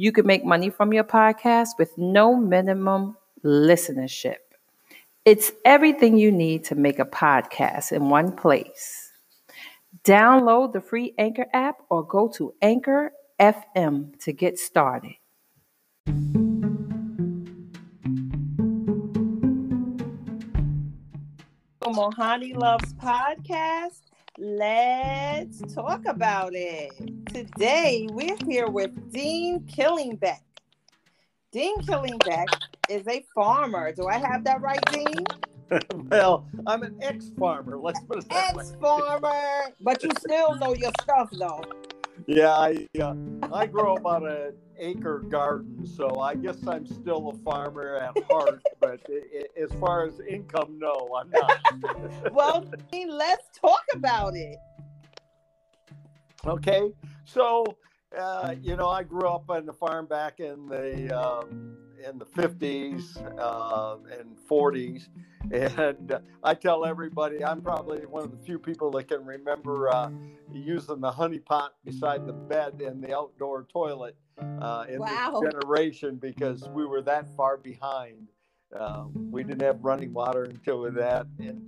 You can make money from your podcast with no minimum listenership. It's everything you need to make a podcast in one place. Download the free Anchor app or go to Anchor FM to get started. Mohani Loves Podcast. Let's talk about it. Today we're here with Dean Killingbeck. Dean Killingbeck is a farmer. Do I have that right, Dean? well, I'm an ex-farmer. Let's put it that way. Ex-farmer, but you still know your stuff, though. Yeah, I uh, I grow up on an acre garden, so I guess I'm still a farmer at heart. but it, it, as far as income, no, I'm not. well, let's talk about it. Okay, so uh, you know, I grew up on the farm back in the um, in the 50s uh, and 40s. And I tell everybody I'm probably one of the few people that can remember uh, using the honey pot beside the bed in the outdoor toilet uh, in wow. this generation because we were that far behind. Um, we didn't have running water until that, and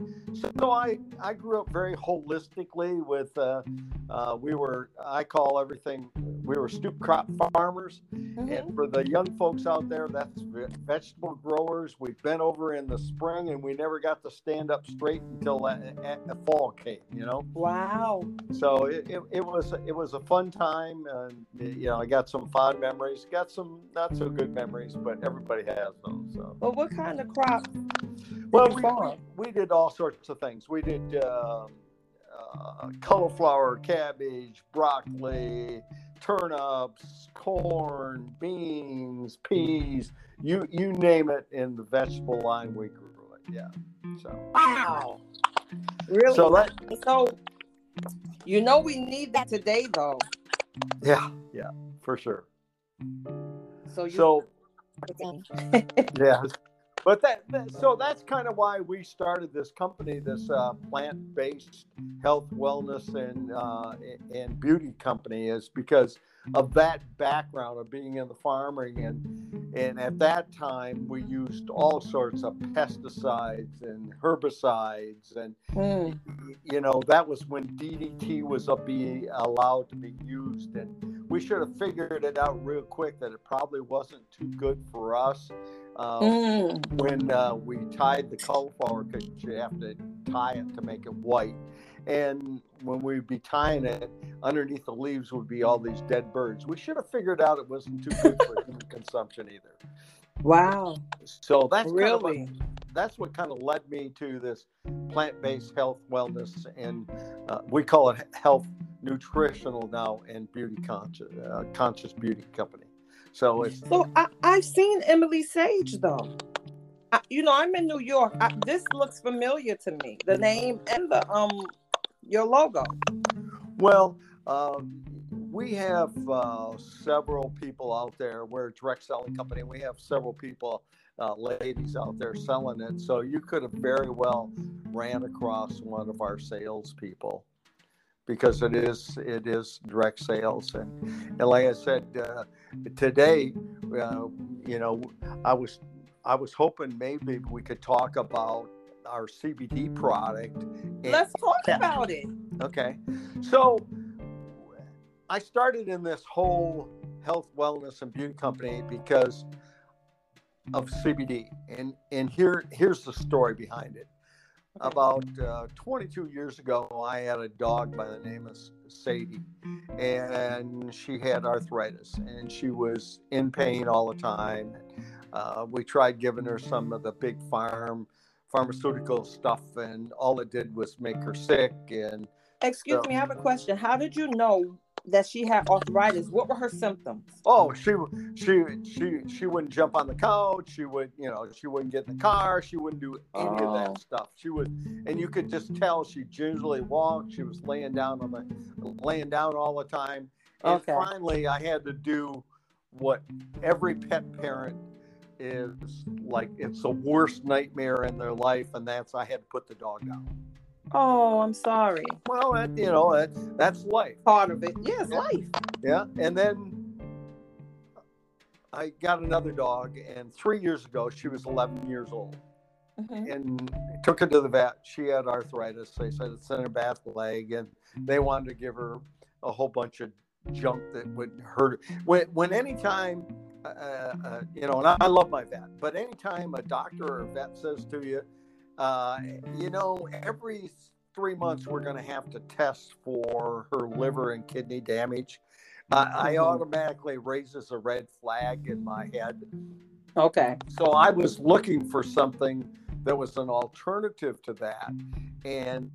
so I I grew up very holistically with. Uh, uh, we were I call everything we were stoop crop farmers, mm-hmm. and for the young folks out there, that's vegetable growers. We've been over in the spring, and we never got to stand up straight until the fall came. You know. Wow. So it, it, it was it was a fun time, and you know I got some fond memories, got some not so good memories, but everybody has those. So. Well, what kind of crop? Well, we, we, we, did all sorts of things. We did uh, uh, cauliflower, cabbage, broccoli, turnips, corn, beans, peas. You you name it in the vegetable line, we grew it. Yeah. So. Wow. Really? So that. So. You know we need that today, though. Yeah. Yeah. For sure. So. You- so. yeah but that, that, so that's kind of why we started this company this uh, plant-based health wellness and uh, and beauty company is because of that background of being in the farming. And and at that time we used all sorts of pesticides and herbicides. And mm. you know that was when DDT was be allowed to be used. And we should have figured it out real quick that it probably wasn't too good for us uh, mm. when uh, we tied the cauliflower because you have to tie it to make it white. And when we'd be tying it underneath the leaves would be all these dead birds. We should have figured out it wasn't too good for human consumption either. Wow. So that's really kind of a, that's what kind of led me to this plant-based health wellness and uh, we call it health nutritional now and beauty conscious uh, conscious beauty company so it's so I, i've seen emily saige though I, you know i'm in new york I, this looks familiar to me the name and the um your logo? Well, um, we have uh, several people out there. We're a direct selling company. We have several people, uh, ladies out there selling it. So you could have very well ran across one of our salespeople because it is it is direct sales and, and like I said uh, today, uh, you know, I was I was hoping maybe we could talk about our CBD product. Let's talk about it. Okay. So I started in this whole health, wellness, and beauty company because of CBD. And and here here's the story behind it. About uh, 22 years ago, I had a dog by the name of Sadie, and she had arthritis, and she was in pain all the time. Uh, we tried giving her some of the big farm pharmaceutical stuff, and all it did was make her sick. And excuse so, me, I have a question. How did you know that she had arthritis, what were her symptoms? Oh, she she she she wouldn't jump on the couch. She would, you know, she wouldn't get in the car. She wouldn't do any oh. of that oh. stuff. She would, and you could just tell she gingerly walked. She was laying down on the laying down all the time. And okay. finally, I had to do what every pet parent is like. It's the worst nightmare in their life, and that's I had to put the dog down. Oh, I'm sorry. Well, that, you know, that, that's life. Part of it. Yes, yeah. life. Yeah. And then I got another dog, and three years ago, she was 11 years old. Mm-hmm. And took her to the vet. She had arthritis. They said it's in her back leg, and they wanted to give her a whole bunch of junk that would hurt. When, when anytime, uh, uh, you know, and I, I love my vet, but anytime a doctor or a vet says to you, uh, you know, every three months we're going to have to test for her liver and kidney damage. Uh, I mm-hmm. automatically raises a red flag in my head. Okay. So I was looking for something that was an alternative to that, and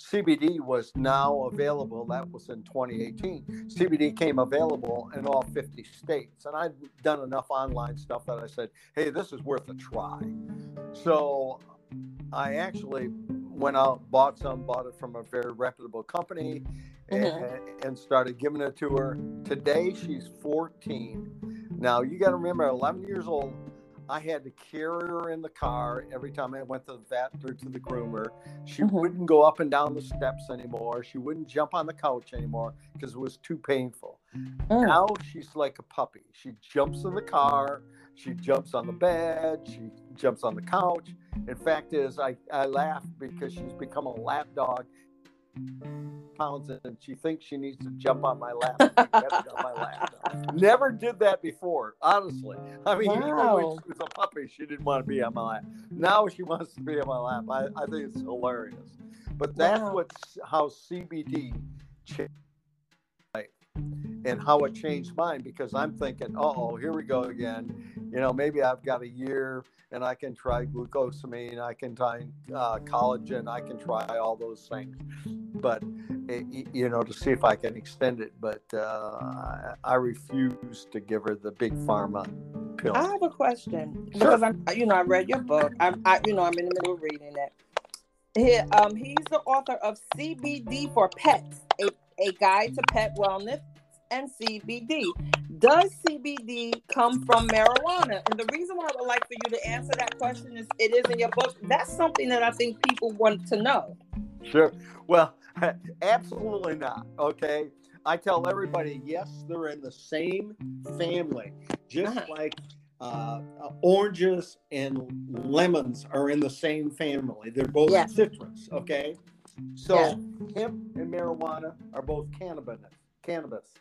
CBD was now available. That was in 2018. CBD came available in all 50 states. And I'd done enough online stuff that I said, hey, this is worth a try. So I actually went out, bought some, bought it from a very reputable company, mm-hmm. and, and, started giving it to her. Today she's 14. Now you got to remember, 11 years old. I had to carry her in the car every time I went to the vet or to the groomer. She mm-hmm. wouldn't go up and down the steps anymore. She wouldn't jump on the couch anymore because it was too painful. Mm. Now she's like a puppy. She jumps in the car. She jumps on the bed. She jumps on the couch. In fact, is I, I laugh because she's become a lap dog. Pounds and she thinks she needs to jump on my lap. on my lap. Never did that before, honestly. I mean, wow. when she was a puppy, she didn't want to be on my lap. Now she wants to be on my lap. I, I think it's hilarious. But that's wow. what's how CBD changed and how it changed mine because I'm thinking, oh, here we go again. You know, maybe I've got a year and I can try glucosamine, I can try uh, collagen, I can try all those things, but it, eh, you know, to see if I can extend it. But uh, I refuse to give her the big pharma pill. I have a question sure. because I'm, you know, I read your book. I'm, I, you know, I'm in the middle of reading it. He, um, he's the author of CBD for Pets, a, a guide to pet wellness and CBD. Does CBD come from marijuana? And the reason why I would like for you to answer that question is it is in your book. That's something that I think people want to know. Sure. Well, absolutely not. Okay. I tell everybody, yes, they're in the same family, just uh-huh. like uh, uh, oranges and lemons are in the same family. They're both yes. citrus. Okay. So hemp and marijuana are both cannabis. Cannabis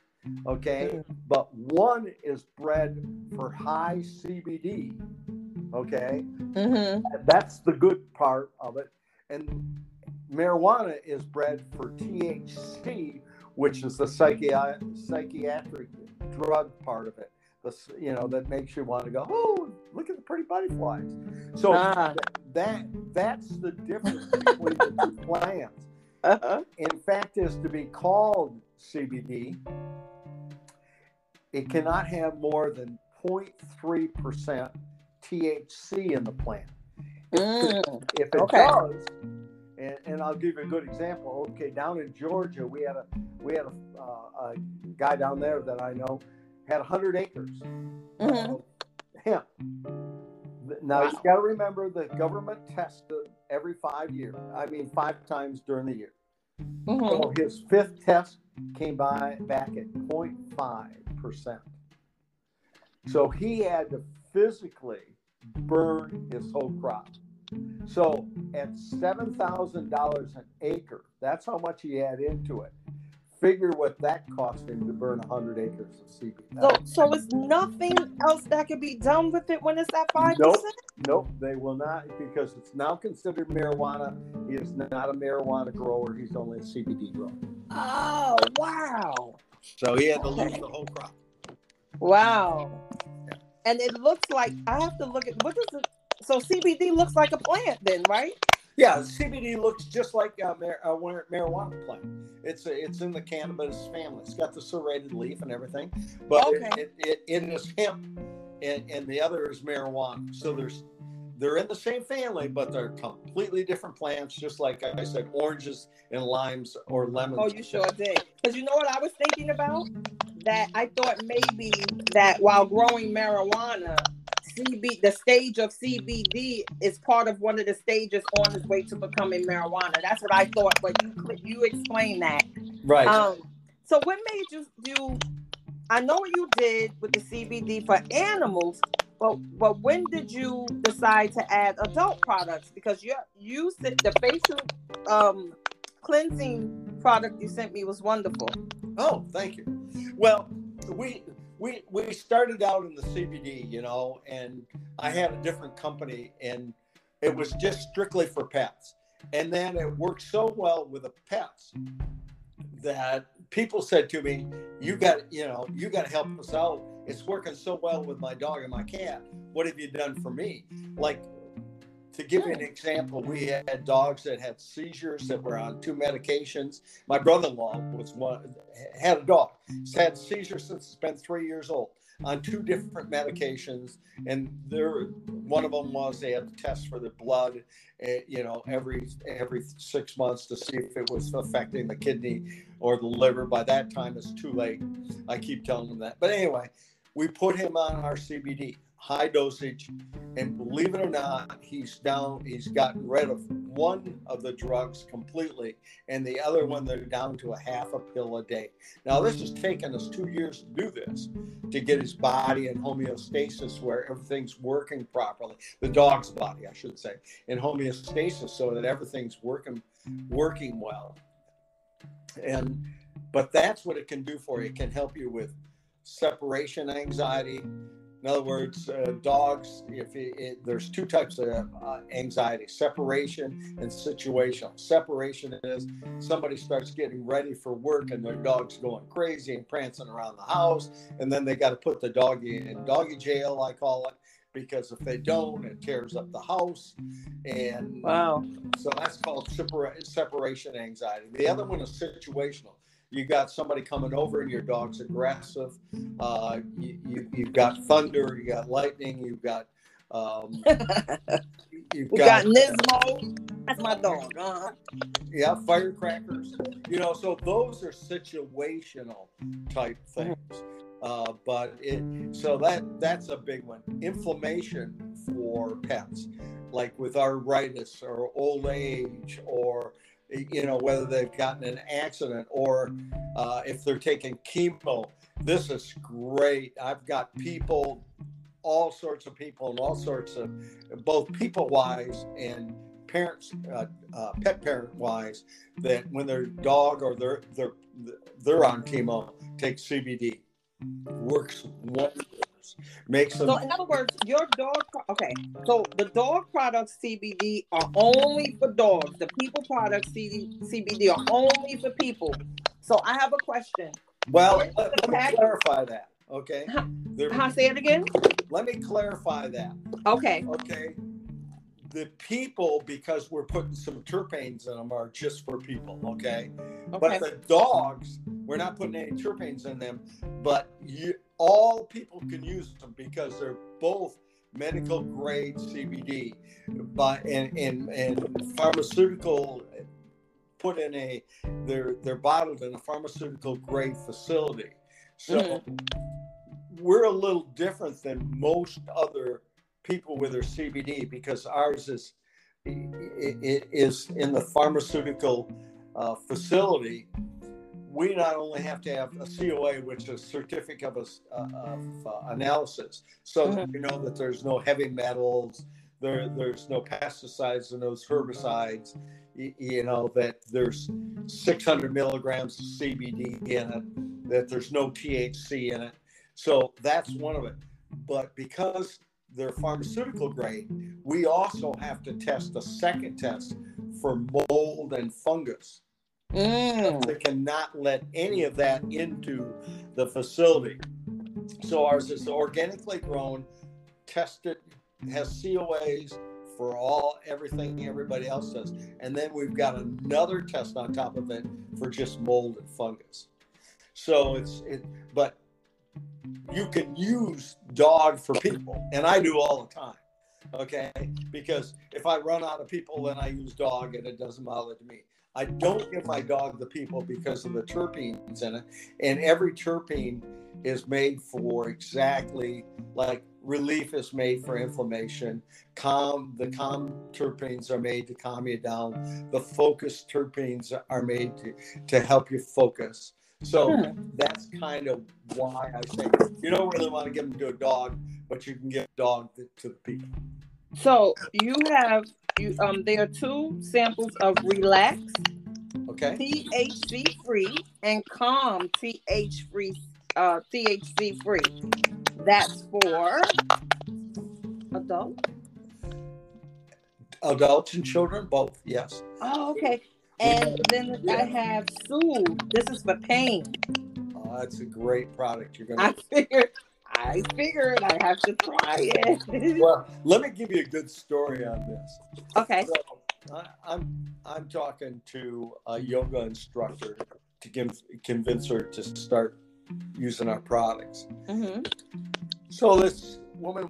okay? But one is bred for high CBD, okay? Mm-hmm. That's the good part of it. And marijuana is bred for THC, which is the psychi- psychiatric drug part of it. The, you know that makes you want to go. Oh, look at the pretty butterflies. So ah. that that's the difference between the two plants. Uh-huh. In fact, is to be called CBD it cannot have more than 0.3% THC in the plant. Mm, if it okay. does, and, and, I'll give you a good example. Okay, down in Georgia, we had a we had a, uh, a guy down there that I know had 100 acres mm-hmm. of hemp. Now wow. you got to remember the government tested every five years. I mean, five times during the year. Mm-hmm. So his fifth test came by back at 0.5 percent. So he had to physically burn his whole crop. So at seven thousand dollars an acre, that's how much he had into it. Figure what that cost him to burn hundred acres of CBD. So, so it's nothing else that can be done with it when it's at five nope, percent. Nope, they will not because it's now considered marijuana. He is not a marijuana grower; he's only a CBD grower. Oh wow! So he had to lose the whole crop. Wow. And it looks like I have to look at what does it so CBD looks like a plant then, right? Yeah, CBD looks just like a, mar- a marijuana plant. It's a, it's in the cannabis family. It's got the serrated leaf and everything, but okay. it, it, it, it is hemp, and, and the other is marijuana. So there's they're in the same family, but they're completely different plants. Just like I said, oranges and limes or lemons. Oh, you sure did. Because you know what I was thinking about? That I thought maybe that while growing marijuana, CB, the stage of CBD is part of one of the stages on its way to becoming marijuana. That's what I thought, but you you explained that. Right. Um, so what made you do? I know what you did with the CBD for animals, but but when did you decide to add adult products? Because you you said the facial um, cleansing product you sent me was wonderful. Oh, thank you. Well, we we we started out in the CBD, you know, and I had a different company, and it was just strictly for pets. And then it worked so well with the pets that people said to me, "You got, you know, you got to help us out. It's working so well with my dog and my cat. What have you done for me?" Like to give you an example, we had dogs that had seizures that were on two medications. My brother-in-law was one had a dog. He's had seizures since it's been three years old on two different medications, and there one of them was they had to test for the blood, eh, you know, every every six months to see if it was affecting the kidney or the liver. By that time, it's too late. I keep telling them that, but anyway, we put him on our CBD high dosage. And believe it or not, he's down, he's gotten rid of one of the drugs completely, and the other one they're down to a half a pill a day. Now, this has taken us two years to do this to get his body in homeostasis where everything's working properly. The dog's body, I should say, in homeostasis so that everything's working working well. And but that's what it can do for you. It can help you with separation anxiety, in other words, uh, dogs, if it, it, there's two types of uh, anxiety separation and situational. Separation is somebody starts getting ready for work and their dog's going crazy and prancing around the house, and then they got to put the doggy in doggy jail, I call it, because if they don't, it tears up the house. And wow. So that's called separa- separation anxiety. The other one is situational you got somebody coming over and your dog's aggressive. Uh, you, you, have got thunder, you got lightning, you've got. Um, you've got, got Nismo. That's my dog. Uh-huh. Yeah, firecrackers. You know, so those are situational type things. Uh, but it so that that's a big one. Inflammation for pets, like with arthritis or old age or you know, whether they've gotten an accident or uh, if they're taking chemo. This is great. I've got people, all sorts of people, and all sorts of both people wise and parents, uh, uh, pet parent wise, that when their dog or their they're they're on chemo, take CBD. Works wonderful makes them. So, in other words, your dog. Okay, so the dog products CBD are only for dogs. The people products CBD are only for people. So, I have a question. Well, let, let me clarify that. Okay. Huh, say it again. Let me clarify that. Okay. Okay the people because we're putting some terpenes in them are just for people okay, okay. but the dogs we're not putting any terpenes in them but you all people can use them because they're both medical grade cbd but and and, and pharmaceutical put in a they're they're bottled in a pharmaceutical grade facility so mm-hmm. we're a little different than most other people with their CBD because ours is it is in the pharmaceutical uh, facility. We not only have to have a COA, which is certificate of, uh, of uh, analysis, so mm-hmm. you know that there's no heavy metals, there there's no pesticides and those herbicides. You, you know that there's 600 milligrams of CBD in it, that there's no THC in it. So that's one of it. But because they're pharmaceutical grade, we also have to test a second test for mold and fungus. Mm. They cannot let any of that into the facility. So ours is organically grown, tested, has COAs, for all everything everybody else does. And then we've got another test on top of it for just mold and fungus. So it's it, but you can use dog for people, and I do all the time. Okay, because if I run out of people, then I use dog, and it doesn't bother me. I don't give my dog the people because of the terpenes in it, and every terpene is made for exactly like relief is made for inflammation. Calm the calm terpenes are made to calm you down. The focus terpenes are made to, to help you focus. So hmm. that's kind of why I say you don't really want to give them to a dog, but you can give a dog to the people. So you have you um there are two samples of relax, okay, THC free, and calm TH free uh THC free. That's for adult. Adults and children, both. Yes. Oh, okay. And then I have Soothe. This is for pain. Oh, that's a great product. You're gonna. I figured. I figured I have to try it. well, let me give you a good story on this. Okay. So, I, I'm I'm talking to a yoga instructor to give, convince her to start using our products. Mm-hmm. So this woman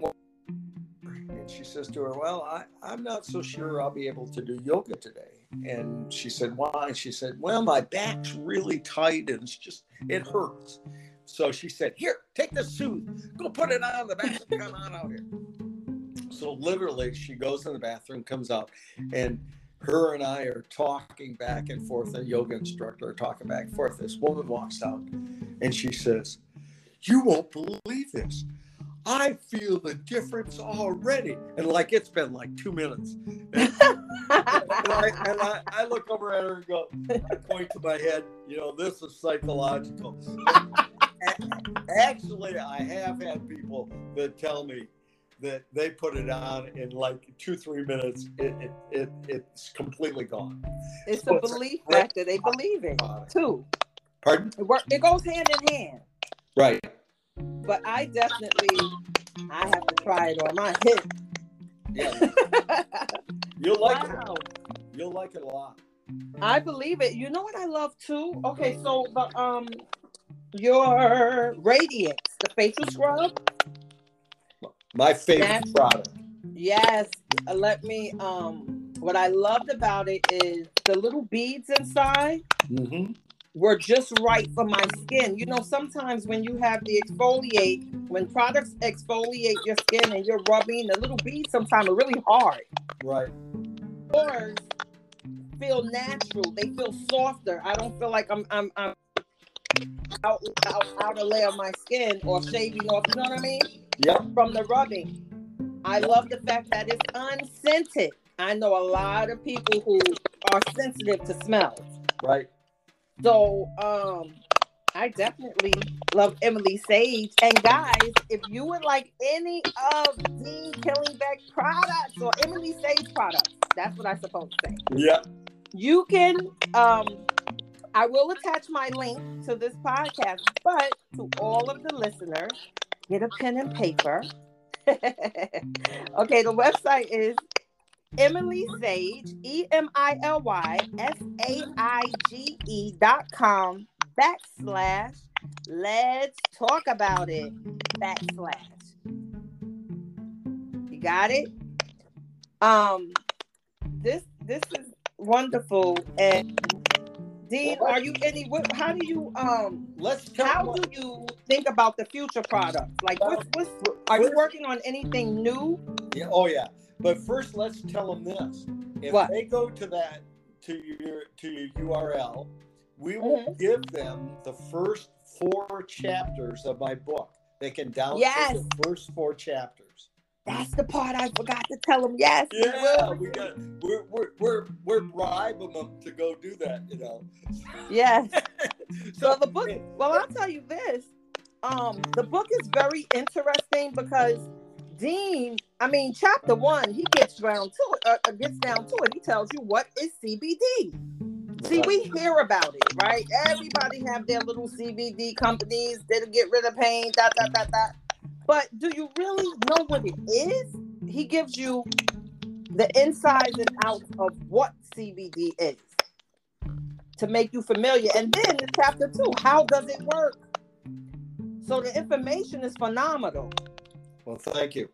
and she says to her, "Well, I, I'm not so sure I'll be able to do yoga today." And she said, Why? She said, Well, my back's really tight and it's just, it hurts. So she said, Here, take the Soothe, go put it on the bathroom, come on out here. So literally, she goes in the bathroom, comes out, and her and I are talking back and forth. A yoga instructor talking back and forth. This woman walks out and she says, You won't believe this. I feel the difference already. And like it's been like two minutes. and, I, and I, I, look over at her and go, I point to my head, you know, this is psychological. Actually, I have had people that tell me that they put it on in like two, three minutes. It, it, it it's completely gone. It's so a belief factor. They believe it too. Pardon? It, work, it goes hand in hand. Right but I definitely I have to try it on my hip. Yeah. You'll like wow. it. You'll like it a lot. I believe it. You know what I love too? Okay, so the um your radiance, the facial scrub. My favorite product. Yes. Uh, let me um what I loved about it is the little beads inside. Mm-hmm were just right for my skin. You know, sometimes when you have the exfoliate, when products exfoliate your skin and you're rubbing, the little beads sometimes are really hard. Right. Yours feel natural. They feel softer. I don't feel like I'm I'm I'm out out outer layer of my skin or shaving off. You know what I mean? Yeah. From the rubbing. I love the fact that it's unscented. I know a lot of people who are sensitive to smells. Right. So um I definitely love Emily Saige. And guys, if you would like any of the Killingbeck products or Emily Saige products, that's what I'm supposed to say. Yeah. You can um I will attach my link to this podcast, but to all of the listeners, get a pen and paper. okay, the website is Emily Saige, E M I L Y S A I G E dot com backslash let's talk about it backslash. You got it? Um this this is wonderful and Dean, are you any? What, how do you um? Let's. How do you think about the future products? Like, what's, what's are you working on anything new? Yeah. Oh yeah. But first, let's tell them this: if what? they go to that to your to your URL, we will mm-hmm. give them the first four chapters of my book. They can download yes. the first four chapters. That's the part I forgot to tell them. Yes, yeah, we got we're we're we're, we're bribing them to go do that. You know. Yes. so, so the book. Well, I'll tell you this. Um, the book is very interesting because Dean, I mean, chapter one, he gets down to it, uh, uh, gets down to it. He tells you what is CBD. See, we hear about it, right? Everybody have their little CBD companies that get rid of pain, da da da da. But do you really know what it is? He gives you the insides and outs of what CBD is to make you familiar. And then in chapter two, how does it work? So the information is phenomenal. Well, thank you.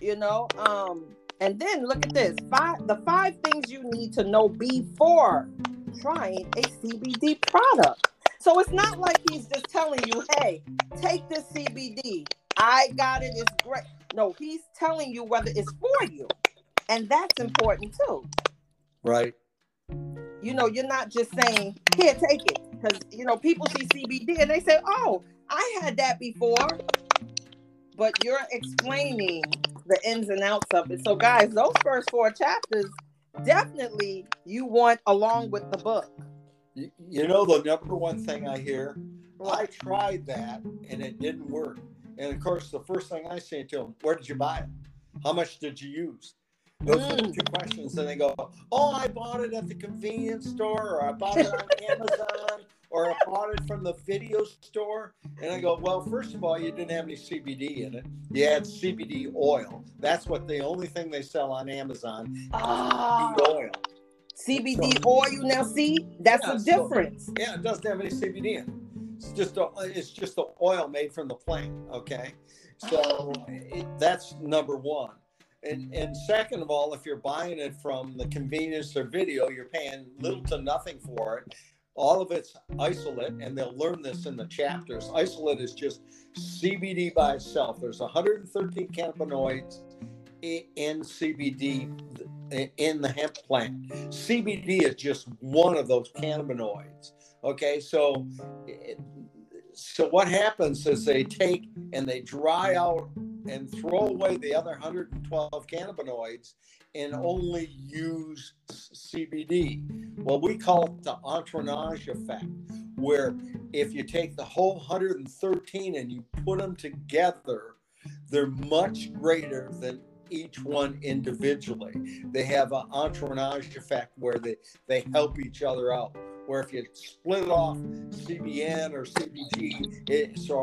You know, um, and then look at this five the five things you need to know before trying a CBD product. So it's not like he's just telling you, hey, take this CBD. I got it, it's great. No, he's telling you whether it's for you. And that's important too. Right. You know, you're not just saying, here, take it. Because, you know, people see CBD and they say, oh, I had that before. But you're explaining the ins and outs of it. So, guys, those first four chapters definitely you want along with the book. You, you know, the number one thing I hear, I tried that and it didn't work. And of course, the first thing I say to them, where did you buy it? How much did you use? Those mm. are the mm. two questions. And they go, oh, I bought it at the convenience store or I bought it on Amazon or I bought it from the video store. And I go, well, first of all, you didn't have any CBD in it. You had CBD oil. That's what the only thing they sell on Amazon. Ah. CBD oil. CBD so, oil. Now, see, that's yeah, the difference. So, yeah, it doesn't have any CBD in it. It's just a, it's just the oil made from the plant. Okay, so it, that's number one. And, and second of all, if you're buying it from the convenience or video, you're paying little to nothing for it. All of it's isolate, and they'll learn this in the chapters. Isolate is just CBD by itself. There's 113 cannabinoids in CBD in the hemp plant. CBD is just one of those cannabinoids. Okay, so so what happens is they take and they dry out and throw away the other 112 cannabinoids and only use CBD. Well, we call it the entourage effect, where if you take the whole 113 and you put them together, they're much greater than each one individually. They have an entourage effect where they, they help each other out. Where if you split off CBN or CBG, it, so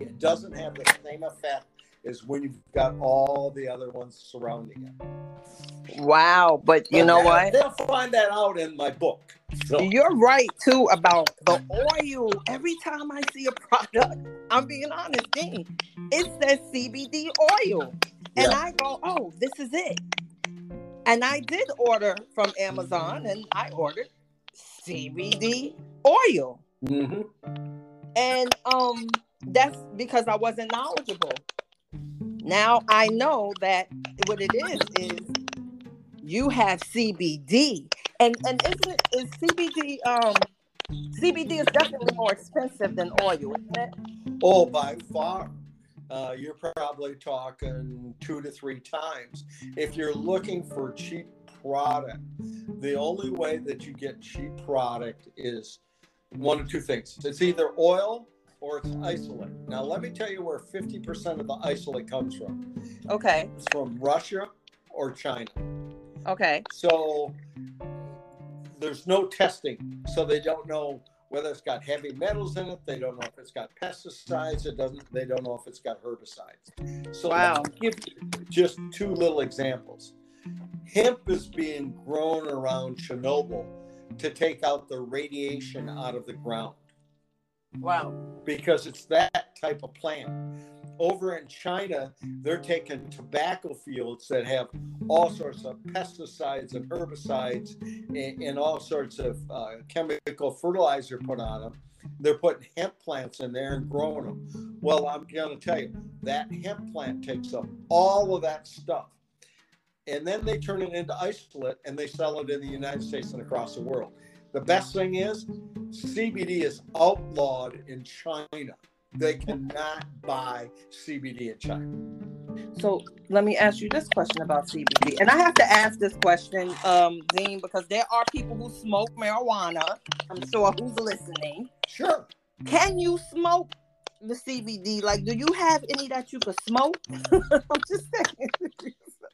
it doesn't have the same effect as when you've got all the other ones surrounding it. Wow, but you but know what? They'll find that out in my book. So. You're right too about the oil. Every time I see a product, I'm being honest, Dean, it says CBD oil. And. I go, oh, this is it. And I did order from Amazon and I ordered CBD oil. Mm-hmm. And um, that's because I wasn't knowledgeable. Now I know that what it is is you have CBD, and and isn't it is CBD um CBD is definitely more expensive than oil, isn't it? Oh, by far. Uh, you're probably talking two to three times. If you're looking for cheap product, the only way that you get cheap product is one of two things. It's either oil or it's isolate. Now, let me tell you where 50% of the isolate comes from. Okay. It's from Russia or China. Okay. So there's no testing, so they don't know whether it's got heavy metals in it. They don't know if it's got pesticides. It doesn't. They don't know if it's got herbicides. So wow. give just two little examples. Hemp is being grown around Chernobyl to take out the radiation out of the ground. Wow. Because it's that type of plant. Over in China, they're taking tobacco fields that have all sorts of pesticides and herbicides and, and all sorts of uh, chemical fertilizer put on them. They're putting hemp plants in there and growing them. Well, I'm going to tell you that hemp plant takes up all of that stuff and then they turn it into isolate and they sell it in the United States and across the world. The best thing is CBD is outlawed in China. They cannot buy CBD in China. So let me ask you this question about CBD. And I have to ask this question, um, Dean, because there are people who smoke marijuana. I'm sure who's listening. Sure. Can you smoke the CBD? Like, do you have any that you could smoke? I'm just saying.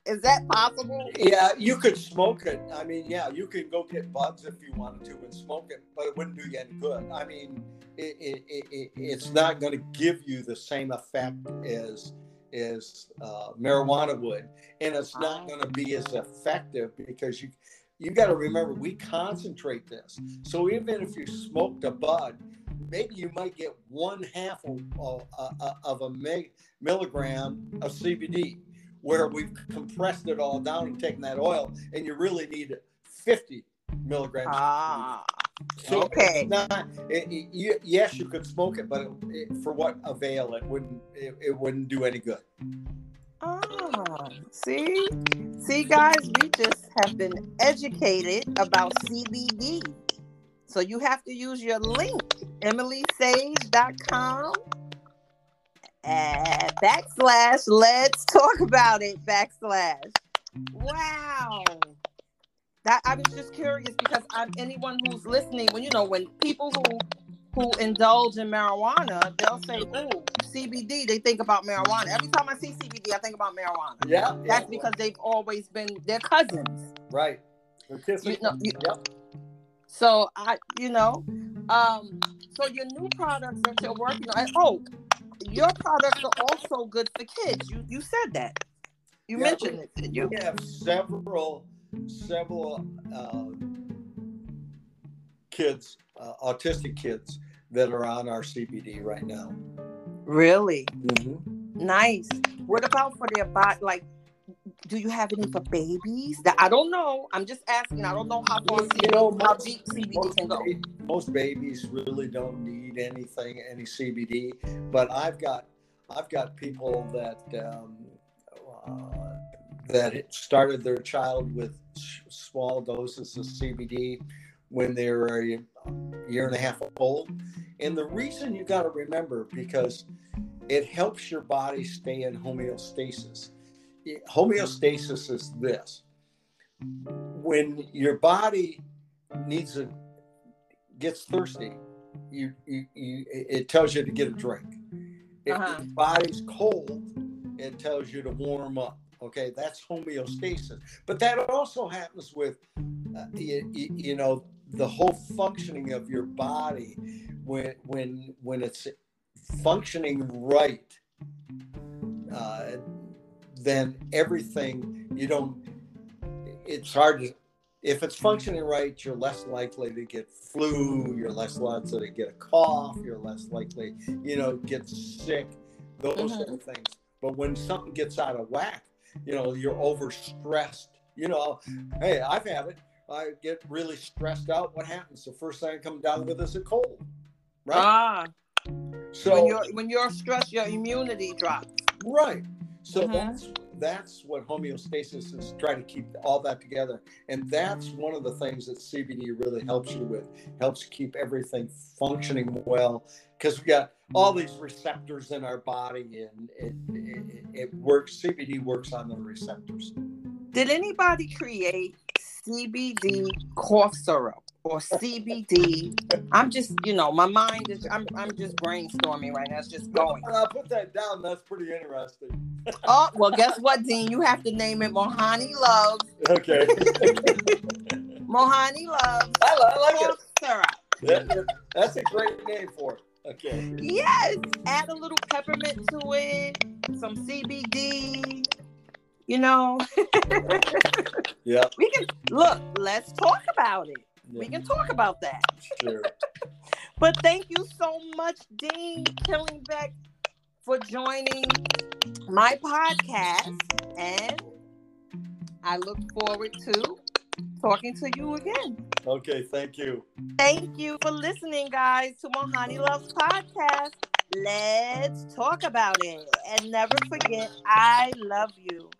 Is that possible? Yeah, you could smoke it. I mean, yeah, you could go get buds if you wanted to and smoke it, but it wouldn't do you any good. I mean, it, it, it, it's not going to give you the same effect as as uh, marijuana would, and it's not going to be as effective because you you got to remember we concentrate this. So even if you smoked a bud, maybe you might get one half of, of, of a milligram of CBD, where we've compressed it all down and taken that oil, and you really need 50 milligrams. Ah. So okay. Not, it, it, you, yes, you could smoke it, but it, for what avail? It wouldn't. It, wouldn't do any good. Ah, see, see, guys, we just have been educated about CBD. So you have to use your link, emilysaige.com and backslash let's talk about it backslash. Wow that I was just curious because I'm anyone who's listening when you know when people who who indulge in marijuana, they'll say, "Ooh, CBD." They think about marijuana. Every time I see CBD, I think about marijuana. Yeah, that's yeah. because they've always been their cousins. Right. You know, you, yep. So I, you know, um, so your new products that you're working on. Oh, your products are also good for kids. You you said that. You yeah, mentioned it. Did you? We have several several uh, kids, uh, autistic kids, that are on our CBD right now. Really? Mm-hmm. Nice. What about for their body? Like, do you have any for babies? That I don't know. I'm just asking. I don't know how far you know, how deep CBD can go. Most babies really don't need anything, any CBD. But I've got, I've got people that um, uh, that started their child with small doses of CBD when they were a year and a half old. And the reason you got to remember because it helps your body stay in homeostasis. Homeostasis is this when your body needs a gets thirsty, you, you, you it tells you to get a drink. If uh-huh. your body's cold, it tells you to warm up. Okay, that's homeostasis. But that also happens with, uh, you, you, know, the whole functioning of your body when when when it's functioning right. Uh, then everything you don't. It's hard to. If it's functioning right, you're less likely to get flu. You're less likely to get a cough. You're less likely, you know, get sick. Those mm-hmm. kind of things. But when something gets out of whack, you know, you're overstressed. You know, hey, I've had it. I get really stressed out. What happens? The first thing I come down with is a cold. Right. Ah. So when you're when you're stressed, your immunity drops. Right. So mm-hmm. that's that's what homeostasis is trying to keep all that together. And that's one of the things that cbd really helps you with helps keep everything functioning well because we got all these receptors in our body and it, it, it works cbd works on the receptors. Did anybody create cbd cough syrup or CBD. I'm just, you know, my mind is, I'm, I'm just brainstorming right now. It's just going. I'll put that down. That's pretty interesting. oh, well, guess what, Dean? You have to name it Mohani Loves. Okay. Mohani Loves. I, I like it. Syrup. That, that's a great name for it. Okay. Yes. Add a little peppermint to it, some CBD. You know. yeah. We can look. Let's talk about it yeah. we can talk about that. Sure. but thank you so much, Dean Killingbeck, for joining my podcast. And I look forward to talking to you again. Okay, thank you. Thank you for listening, guys, to Mohani Loves Podcast. Let's talk about it. And never forget, I love you.